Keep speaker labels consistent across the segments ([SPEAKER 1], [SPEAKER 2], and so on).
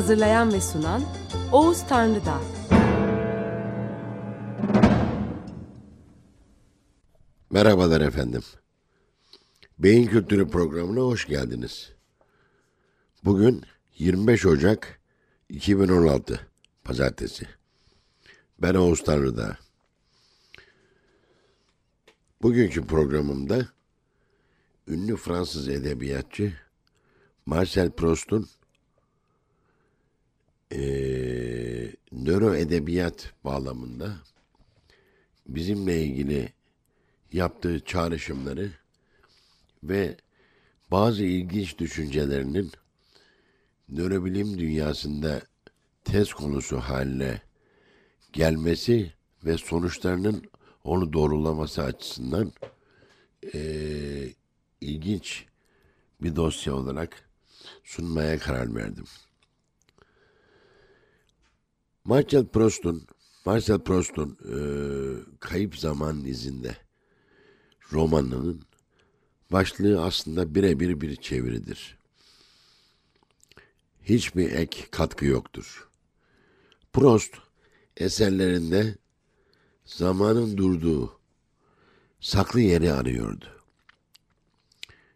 [SPEAKER 1] Hazırlayan ve sunan Oğuz Tanrıdağ.
[SPEAKER 2] Merhabalar efendim. Beyin Kültürü programına hoş geldiniz. Bugün 25 Ocak 2016 Pazartesi. Ben Oğuz Tanrıdağ. Bugünkü programımda ünlü Fransız edebiyatçı Marcel Proust'un eee nöro edebiyat bağlamında bizimle ilgili yaptığı çağrışımları ve bazı ilginç düşüncelerinin nörobilim dünyasında tez konusu haline gelmesi ve sonuçlarının onu doğrulaması açısından eee, ilginç bir dosya olarak sunmaya karar verdim. Marcel Proust'un Marcel Proust'un eee, Kayıp Zaman izinde romanının başlığı aslında birebir bir çeviridir. Hiçbir ek katkı yoktur. Proust eserlerinde zamanın durduğu saklı yeri arıyordu.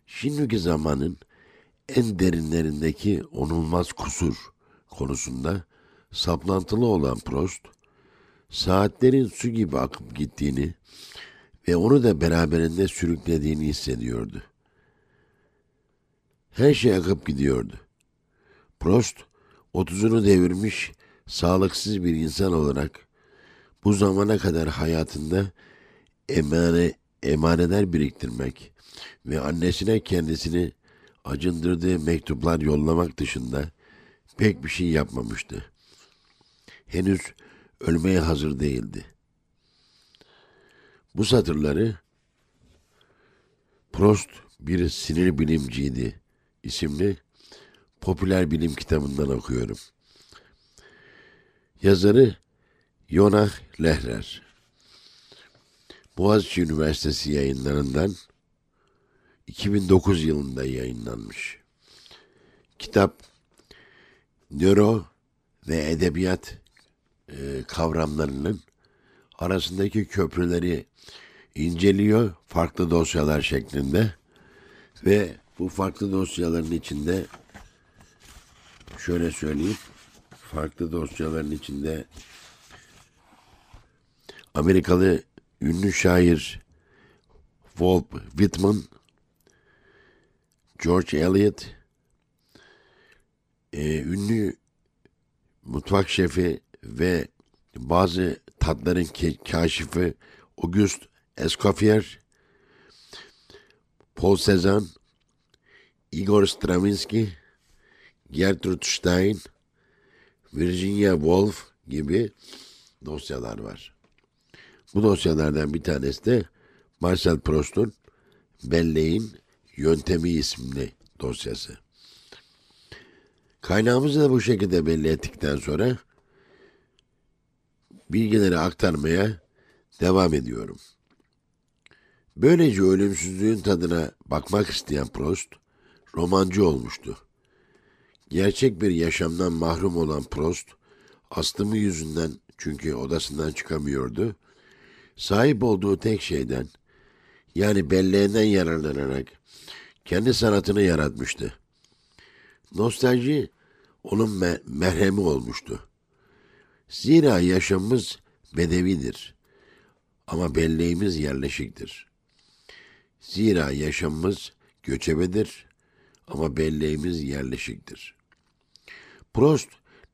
[SPEAKER 2] Şimdiki zamanın en derinlerindeki onulmaz kusur konusunda saplantılı olan Proust, saatlerin su gibi akıp gittiğini ve onu da beraberinde sürüklediğini hissediyordu. Her şey akıp gidiyordu. Prost, otuzunu devirmiş, sağlıksız bir insan olarak bu zamana kadar hayatında emane, emaneler biriktirmek ve annesine kendisini acındırdığı mektuplar yollamak dışında pek bir şey yapmamıştı. Henüz ölmeye hazır değildi. Bu satırları Prost bir sinir bilimciydi isimli popüler bilim kitabından okuyorum. Yazarı Yonah Lehrer. Boğaziçi Üniversitesi yayınlarından 2009 yılında yayınlanmış. Kitap nöro ve edebiyat e, kavramlarının arasındaki köprüleri inceliyor farklı dosyalar şeklinde ve bu farklı dosyaların içinde şöyle söyleyeyim farklı dosyaların içinde Amerikalı ünlü şair Walt Whitman, George Eliot, e, ünlü mutfak şefi ve bazı tatların kaşifi Auguste Escoffier, Paul Cézanne, Igor Stravinsky, Gertrude Stein, Virginia Woolf gibi dosyalar var. Bu dosyalardan bir tanesi de Marcel Proust'un Belleğin Yöntemi isimli dosyası. Kaynağımızı da bu şekilde belli ettikten sonra bilgileri aktarmaya devam ediyorum. Böylece ölümsüzlüğün tadına bakmak isteyen Proust, romancı olmuştu. Gerçek bir yaşamdan mahrum olan Proust, astımı yüzünden çünkü odasından çıkamıyordu, sahip olduğu tek şeyden, yani belleğinden yararlanarak kendi sanatını yaratmıştı. Nostalji onun me- merhemi olmuştu. Zira yaşamımız bedevidir. Ama belleğimiz yerleşiktir. Zira yaşamımız göçebedir. Ama belleğimiz yerleşiktir. Prost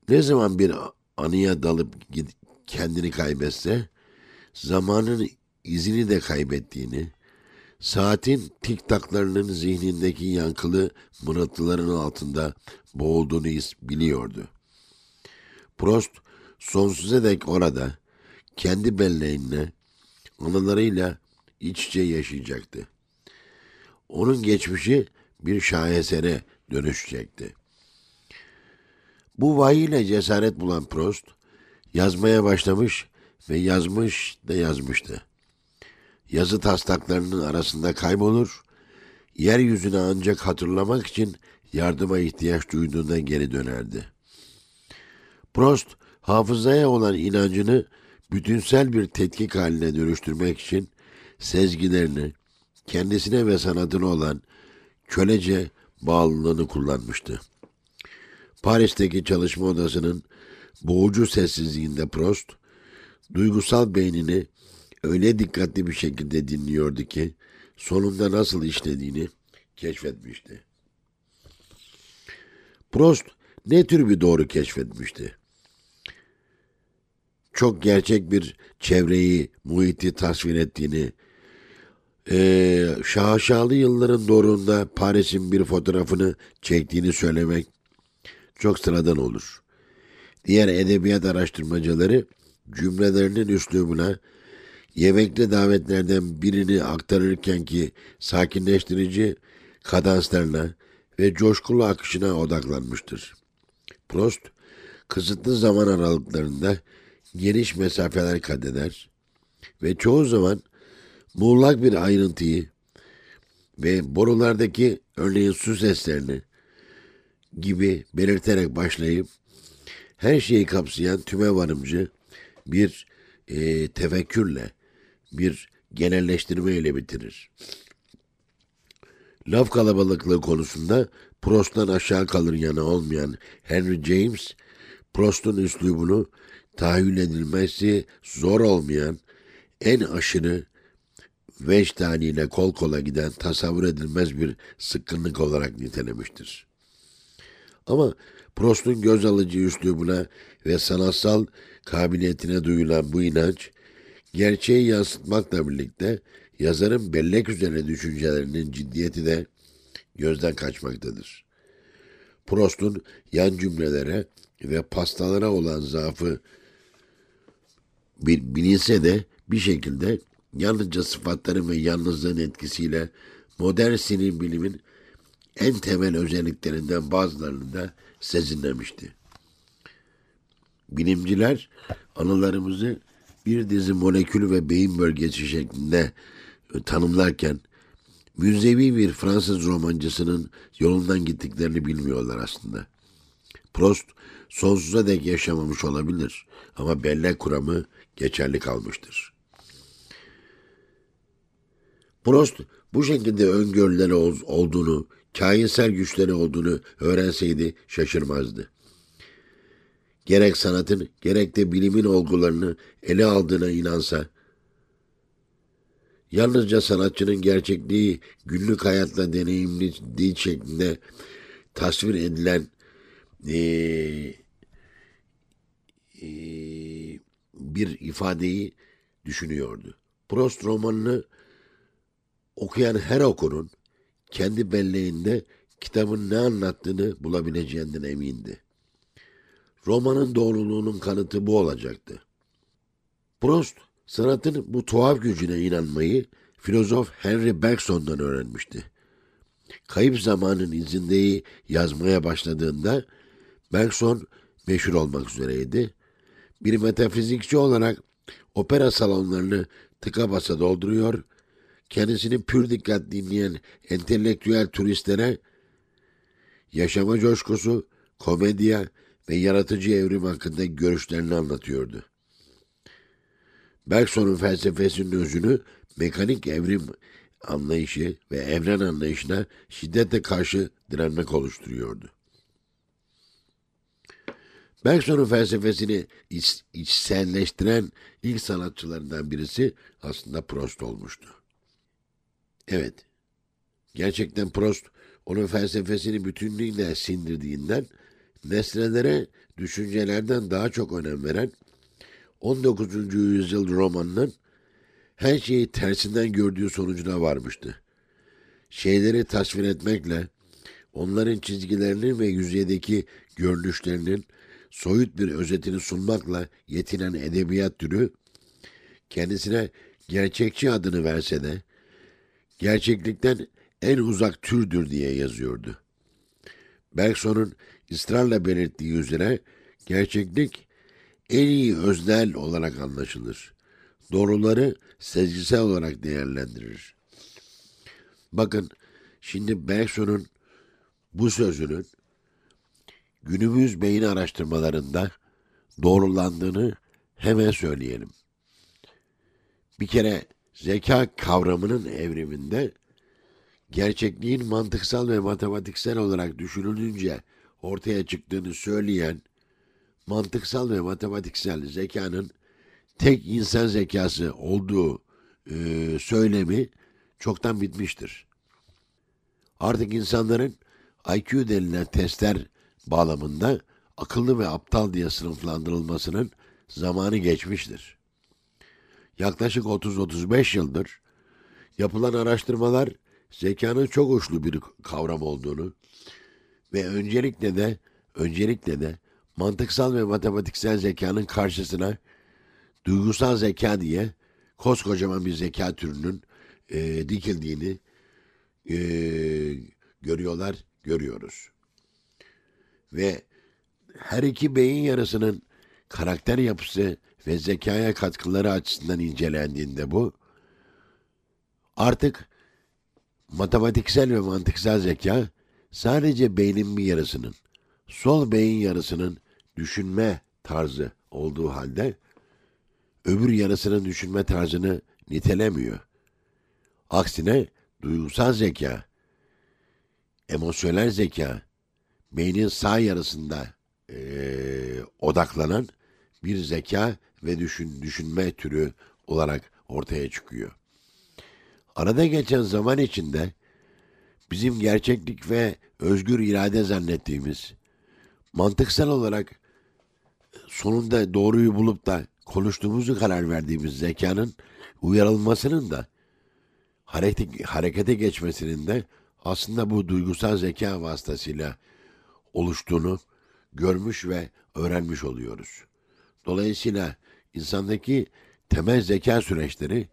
[SPEAKER 2] ne zaman bir anıya dalıp kendini kaybetse, zamanın izini de kaybettiğini, Saatin tik taklarının zihnindeki yankılı mırıltıların altında boğulduğunu biliyordu. Prost sonsuza dek orada kendi belleğinle, anılarıyla iç içe yaşayacaktı. Onun geçmişi bir şahesere dönüşecekti. Bu vahiyle cesaret bulan Prost, yazmaya başlamış ve yazmış da yazmıştı. Yazı taslaklarının arasında kaybolur, yeryüzüne ancak hatırlamak için yardıma ihtiyaç duyduğunda geri dönerdi. Prost, hafızaya olan inancını bütünsel bir tetkik haline dönüştürmek için sezgilerini, kendisine ve sanatına olan kölece bağlılığını kullanmıştı. Paris'teki çalışma odasının boğucu sessizliğinde Prost, duygusal beynini öyle dikkatli bir şekilde dinliyordu ki sonunda nasıl işlediğini keşfetmişti. Prost ne tür bir doğru keşfetmişti? Çok gerçek bir çevreyi, muhiti tasvir ettiğini, ee, şaşalı yılların doğrunda Paris'in bir fotoğrafını çektiğini söylemek çok sıradan olur. Diğer edebiyat araştırmacıları cümlelerinin üslubuna yemekli davetlerden birini aktarırken ki sakinleştirici kadanslarına ve coşkulu akışına odaklanmıştır. Prost, kısıtlı zaman aralıklarında geniş mesafeler kat eder ve çoğu zaman muğlak bir ayrıntıyı ve borulardaki örneğin su seslerini gibi belirterek başlayıp her şeyi kapsayan tüme varımcı bir e, tefekkürle, bir genelleştirme ile bitirir. Laf kalabalıklığı konusunda Prost'tan aşağı kalır yanı olmayan Henry James, Prost'un üslubunu tahayyül edilmesi zor olmayan en aşırı vecdaniyle kol kola giden tasavvur edilmez bir sıkkınlık olarak nitelemiştir. Ama Prost'un göz alıcı üslubuna ve sanatsal kabiliyetine duyulan bu inanç, gerçeği yansıtmakla birlikte yazarın bellek üzerine düşüncelerinin ciddiyeti de gözden kaçmaktadır. Prost'un yan cümlelere ve pastalara olan zaafı bilinse de bir şekilde yalnızca sıfatların ve yalnızlığın etkisiyle modern sinir bilimin en temel özelliklerinden bazılarını da sezinlemişti. Bilimciler anılarımızı bir dizi molekül ve beyin bölgesi şeklinde e, tanımlarken müzevi bir Fransız romancısının yolundan gittiklerini bilmiyorlar aslında. Prost sonsuza dek yaşamamış olabilir ama bellek kuramı geçerli kalmıştır. Prost bu şekilde öngörüleri olduğunu, kainsel güçleri olduğunu öğrenseydi şaşırmazdı. Gerek sanatın gerek de bilimin olgularını ele aldığına inansa, yalnızca sanatçının gerçekliği günlük hayatla deneyimlediği şeklinde tasvir edilen ee, ee, bir ifadeyi düşünüyordu. Prost romanını okuyan her okurun kendi belleğinde kitabın ne anlattığını bulabileceğinden emindi. Romanın doğruluğunun kanıtı bu olacaktı. Prost, sanatın bu tuhaf gücüne inanmayı filozof Henry Bergson'dan öğrenmişti. Kayıp zamanın izindeyi yazmaya başladığında Bergson meşhur olmak üzereydi. Bir metafizikçi olarak opera salonlarını tıka basa dolduruyor kendisini pür dikkat dinleyen entelektüel turistlere yaşama coşkusu, komedya ve yaratıcı evrim hakkında görüşlerini anlatıyordu. Bergson'un felsefesinin özünü mekanik evrim anlayışı ve evren anlayışına şiddetle karşı direnmek oluşturuyordu. Bergson'un felsefesini iç, içselleştiren ilk sanatçılarından birisi aslında Prost olmuştu. Evet. Gerçekten Prost onun felsefesini bütünlüğüyle sindirdiğinden nesnelere düşüncelerden daha çok önem veren 19. yüzyıl romanının her şeyi tersinden gördüğü sonucuna varmıştı. Şeyleri tasvir etmekle, onların çizgilerinin ve yüzeydeki görünüşlerinin soyut bir özetini sunmakla yetinen edebiyat türü, kendisine gerçekçi adını verse de, gerçeklikten en uzak türdür diye yazıyordu. Bergson'un ısrarla belirttiği üzere gerçeklik en iyi öznel olarak anlaşılır. Doğruları sezgisel olarak değerlendirir. Bakın şimdi Bergson'un bu sözünün günümüz beyin araştırmalarında doğrulandığını hemen söyleyelim. Bir kere zeka kavramının evriminde gerçekliğin mantıksal ve matematiksel olarak düşünülünce ortaya çıktığını söyleyen mantıksal ve matematiksel zekanın tek insan zekası olduğu e, söylemi çoktan bitmiştir. Artık insanların IQ denilen testler bağlamında akıllı ve aptal diye sınıflandırılmasının zamanı geçmiştir. Yaklaşık 30-35 yıldır yapılan araştırmalar zekanın çok uçlu bir kavram olduğunu ve öncelikle de öncelikle de mantıksal ve matematiksel zekanın karşısına duygusal zeka diye koskocaman bir zeka türünün e, dikildiğini e, görüyorlar, görüyoruz. Ve her iki beyin yarısının karakter yapısı ve zekaya katkıları açısından incelendiğinde bu artık matematiksel ve mantıksal zeka sadece beynin bir yarısının, sol beyin yarısının düşünme tarzı olduğu halde öbür yarısının düşünme tarzını nitelemiyor. Aksine duygusal zeka, emosyonel zeka, beynin sağ yarısında e, odaklanan bir zeka ve düşün, düşünme türü olarak ortaya çıkıyor. Arada geçen zaman içinde bizim gerçeklik ve özgür irade zannettiğimiz, mantıksal olarak sonunda doğruyu bulup da konuştuğumuzu karar verdiğimiz zekanın uyarılmasının da hareket, harekete geçmesinin de aslında bu duygusal zeka vasıtasıyla oluştuğunu görmüş ve öğrenmiş oluyoruz. Dolayısıyla insandaki temel zeka süreçleri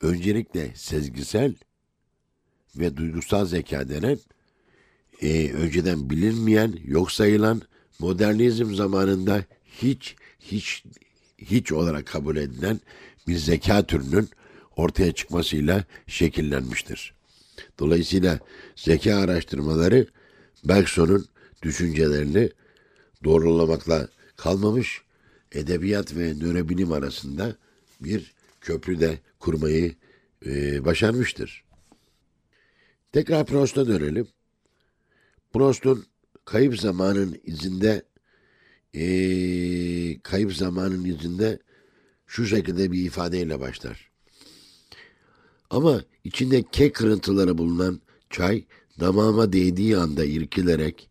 [SPEAKER 2] öncelikle sezgisel ve duygusal zeka denen e, önceden bilinmeyen, yok sayılan modernizm zamanında hiç hiç hiç olarak kabul edilen bir zeka türünün ortaya çıkmasıyla şekillenmiştir. Dolayısıyla zeka araştırmaları Bergson'un düşüncelerini doğrulamakla kalmamış, edebiyat ve nörobilim arasında bir köprü de kurmayı e, başarmıştır. Tekrar Proust'a dönelim. Proust'un kayıp zamanın izinde e, kayıp zamanın izinde şu şekilde bir ifadeyle başlar. Ama içinde kek kırıntıları bulunan çay damağıma değdiği anda irkilerek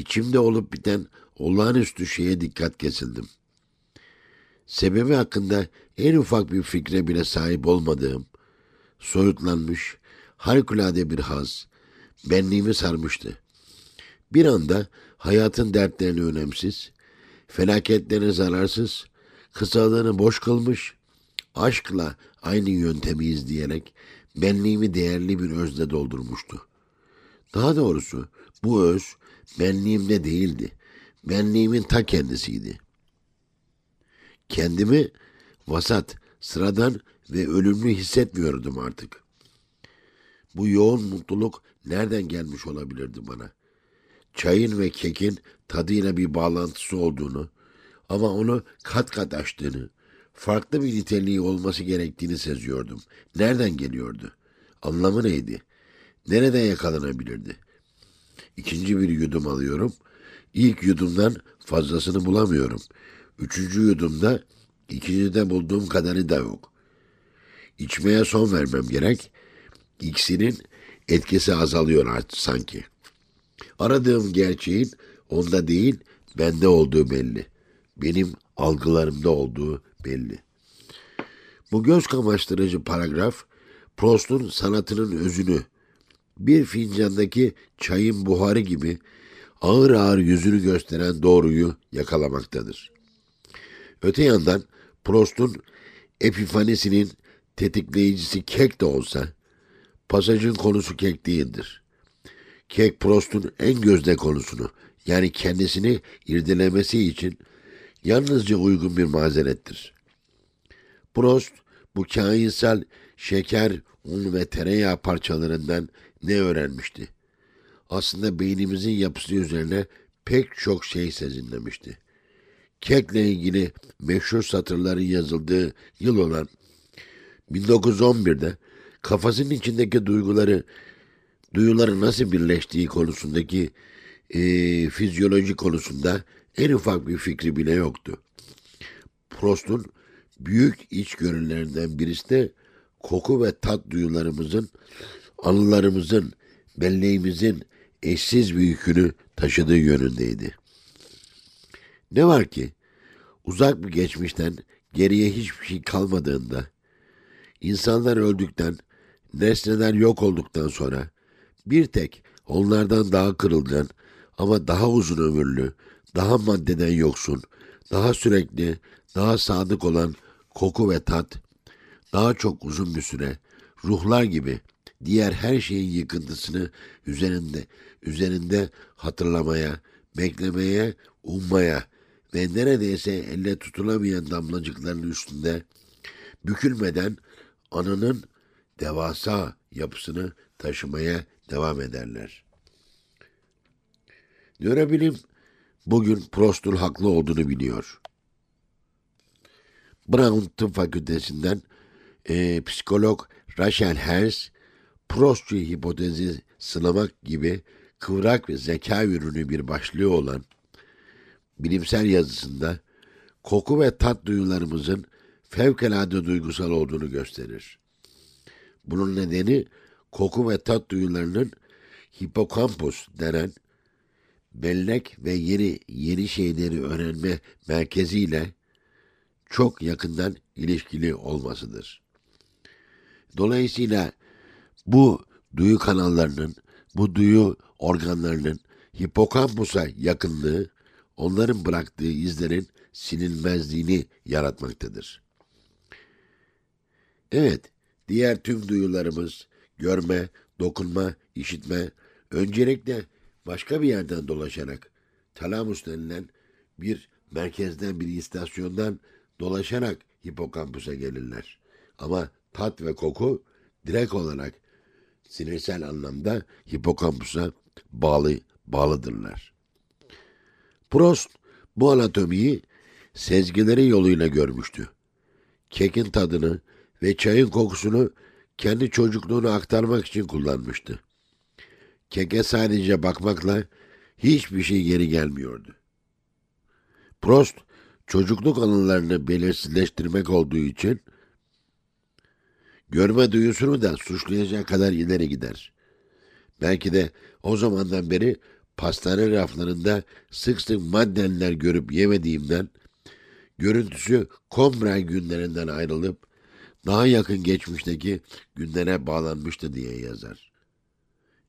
[SPEAKER 2] içimde olup biten olağanüstü şeye dikkat kesildim. Sebebi hakkında en ufak bir fikre bile sahip olmadığım, soyutlanmış, harikulade bir haz, benliğimi sarmıştı. Bir anda hayatın dertlerini önemsiz, felaketlerini zararsız, kısalığını boş kılmış, aşkla aynı yöntemi izleyerek benliğimi değerli bir özle doldurmuştu. Daha doğrusu bu öz benliğimde değildi. Benliğimin ta kendisiydi. Kendimi vasat, sıradan ve ölümlü hissetmiyordum artık. Bu yoğun mutluluk nereden gelmiş olabilirdi bana? Çayın ve kekin tadıyla bir bağlantısı olduğunu ama onu kat kat açtığını, farklı bir niteliği olması gerektiğini seziyordum. Nereden geliyordu? Anlamı neydi? Nereden yakalanabilirdi? İkinci bir yudum alıyorum. İlk yudumdan fazlasını bulamıyorum. Üçüncü yudumda ikincide bulduğum kadarı da yok. İçmeye son vermem gerek. İksinin etkisi azalıyor artık sanki. Aradığım gerçeğin onda değil, bende olduğu belli. Benim algılarımda olduğu belli. Bu göz kamaştırıcı paragraf Prost'un sanatının özünü bir fincandaki çayın buharı gibi ağır ağır yüzünü gösteren doğruyu yakalamaktadır. Öte yandan Prost'un epifanisinin tetikleyicisi kek de olsa pasajın konusu kek değildir. Kek Prost'un en gözde konusunu yani kendisini irdelemesi için yalnızca uygun bir mazerettir. Prost bu kainsel şeker, un ve tereyağı parçalarından ne öğrenmişti? Aslında beynimizin yapısı üzerine pek çok şey sezinlemişti. Kekle ilgili meşhur satırların yazıldığı yıl olan 1911'de kafasının içindeki duyguları duyuları nasıl birleştiği konusundaki e, fizyoloji konusunda en ufak bir fikri bile yoktu. Prost'un büyük içgörülerinden birisi de koku ve tat duyularımızın, anılarımızın, belleğimizin eşsiz bir yükünü taşıdığı yönündeydi. Ne var ki uzak bir geçmişten geriye hiçbir şey kalmadığında, insanlar öldükten, nesneler yok olduktan sonra bir tek onlardan daha kırılgan ama daha uzun ömürlü, daha maddeden yoksun, daha sürekli, daha sadık olan koku ve tat, daha çok uzun bir süre, ruhlar gibi diğer her şeyin yıkıntısını üzerinde, üzerinde hatırlamaya, beklemeye, ummaya ve neredeyse elle tutulamayan damlacıkların üstünde bükülmeden anının devasa yapısını taşımaya devam ederler. Nörobilim bugün Prost'un haklı olduğunu biliyor. Brown Tıp Fakültesinden e, psikolog Rachel Hers, Prostçu hipotezi sınamak gibi kıvrak ve zeka ürünü bir başlığı olan bilimsel yazısında koku ve tat duyularımızın fevkalade duygusal olduğunu gösterir. Bunun nedeni koku ve tat duyularının hipokampus denen bellek ve yeni yeni şeyleri öğrenme merkeziyle çok yakından ilişkili olmasıdır. Dolayısıyla bu duyu kanallarının, bu duyu organlarının hipokampusa yakınlığı onların bıraktığı izlerin sinilmezliğini yaratmaktadır. Evet, diğer tüm duyularımız görme, dokunma, işitme öncelikle başka bir yerden dolaşarak talamus denilen bir merkezden bir istasyondan dolaşarak hipokampusa gelirler. Ama tat ve koku direkt olarak sinirsel anlamda hipokampusa bağlı bağlıdırlar. Prost bu anatomiyi sezgileri yoluyla görmüştü. Kekin tadını ve çayın kokusunu kendi çocukluğunu aktarmak için kullanmıştı. Keke sadece bakmakla hiçbir şey geri gelmiyordu. Prost çocukluk anılarını belirsizleştirmek olduğu için görme duyusunu da suçlayacak kadar ileri gider. Belki de o zamandan beri pastane raflarında sık sık maddenler görüp yemediğimden, görüntüsü Combray günlerinden ayrılıp daha yakın geçmişteki günlere bağlanmıştı diye yazar.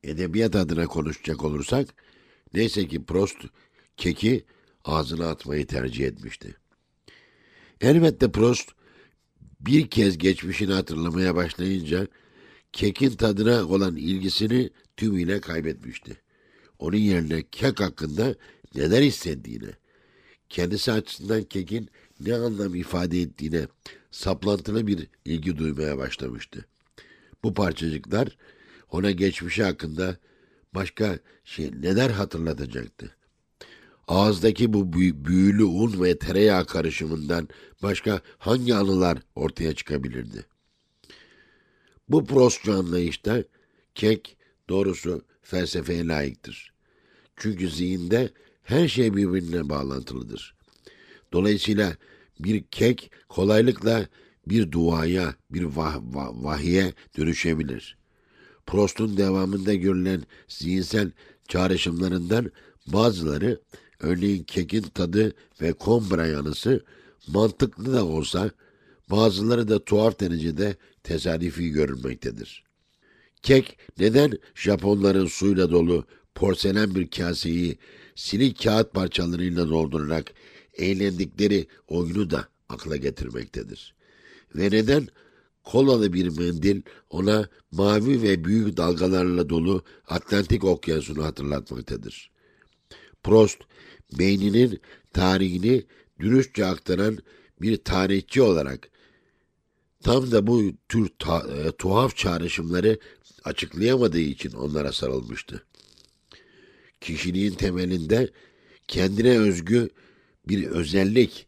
[SPEAKER 2] Edebiyat adına konuşacak olursak, neyse ki Prost keki ağzına atmayı tercih etmişti. Elbette Prost bir kez geçmişini hatırlamaya başlayınca kekin tadına olan ilgisini tümüyle kaybetmişti. Onun yerine kek hakkında neler hissettiğine, kendisi açısından kekin ne anlam ifade ettiğine saplantılı bir ilgi duymaya başlamıştı. Bu parçacıklar ona geçmişi hakkında başka şey neler hatırlatacaktı? Ağızdaki bu büyülü un ve tereyağı karışımından başka hangi anılar ortaya çıkabilirdi? Bu Prostçu anlayışta kek doğrusu felsefeye layıktır. Çünkü zihinde her şey birbirine bağlantılıdır. Dolayısıyla bir kek kolaylıkla bir duaya, bir vah, vah, vahiye dönüşebilir. Prost'un devamında görülen zihinsel çağrışımlarından bazıları Örneğin kekin tadı ve kombra yanısı mantıklı da olsa bazıları da tuhaf derecede tesadüfi görünmektedir. Kek neden Japonların suyla dolu porselen bir kaseyi silik kağıt parçalarıyla doldurarak eğlendikleri oyunu da akla getirmektedir. Ve neden kolalı bir mendil ona mavi ve büyük dalgalarla dolu Atlantik okyanusunu hatırlatmaktadır. Prost, beyninin tarihini dürüstçe aktaran bir tarihçi olarak tam da bu tür ta, e, tuhaf çağrışımları açıklayamadığı için onlara sarılmıştı. Kişiliğin temelinde kendine özgü bir özellik,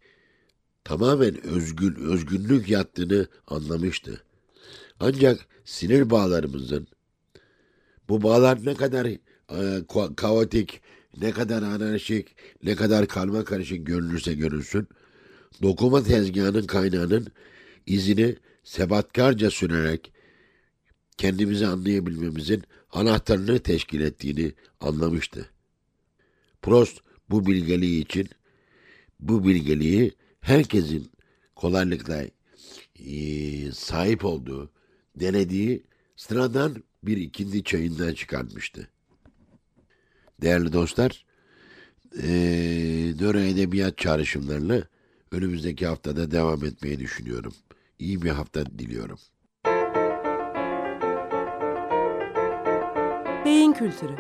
[SPEAKER 2] tamamen özgün, özgünlük yattığını anlamıştı. Ancak sinir bağlarımızın bu bağlar ne kadar e, kaotik, ne kadar anarşik, ne kadar karma karışık görünürse görünsün, dokuma tezgahının kaynağının izini sebatkarca sürerek kendimizi anlayabilmemizin anahtarını teşkil ettiğini anlamıştı. Prost bu bilgeliği için bu bilgeliği herkesin kolaylıkla e, sahip olduğu, denediği sıradan bir ikindi çayından çıkartmıştı. Değerli dostlar, e, nöro edebiyat çağrışımlarına önümüzdeki haftada devam etmeyi düşünüyorum. İyi bir hafta diliyorum.
[SPEAKER 1] Beyin Kültürü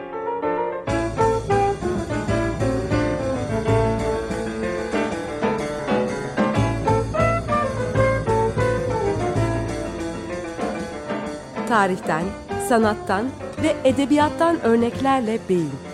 [SPEAKER 1] Tarihten, sanattan ve edebiyattan örneklerle beyin.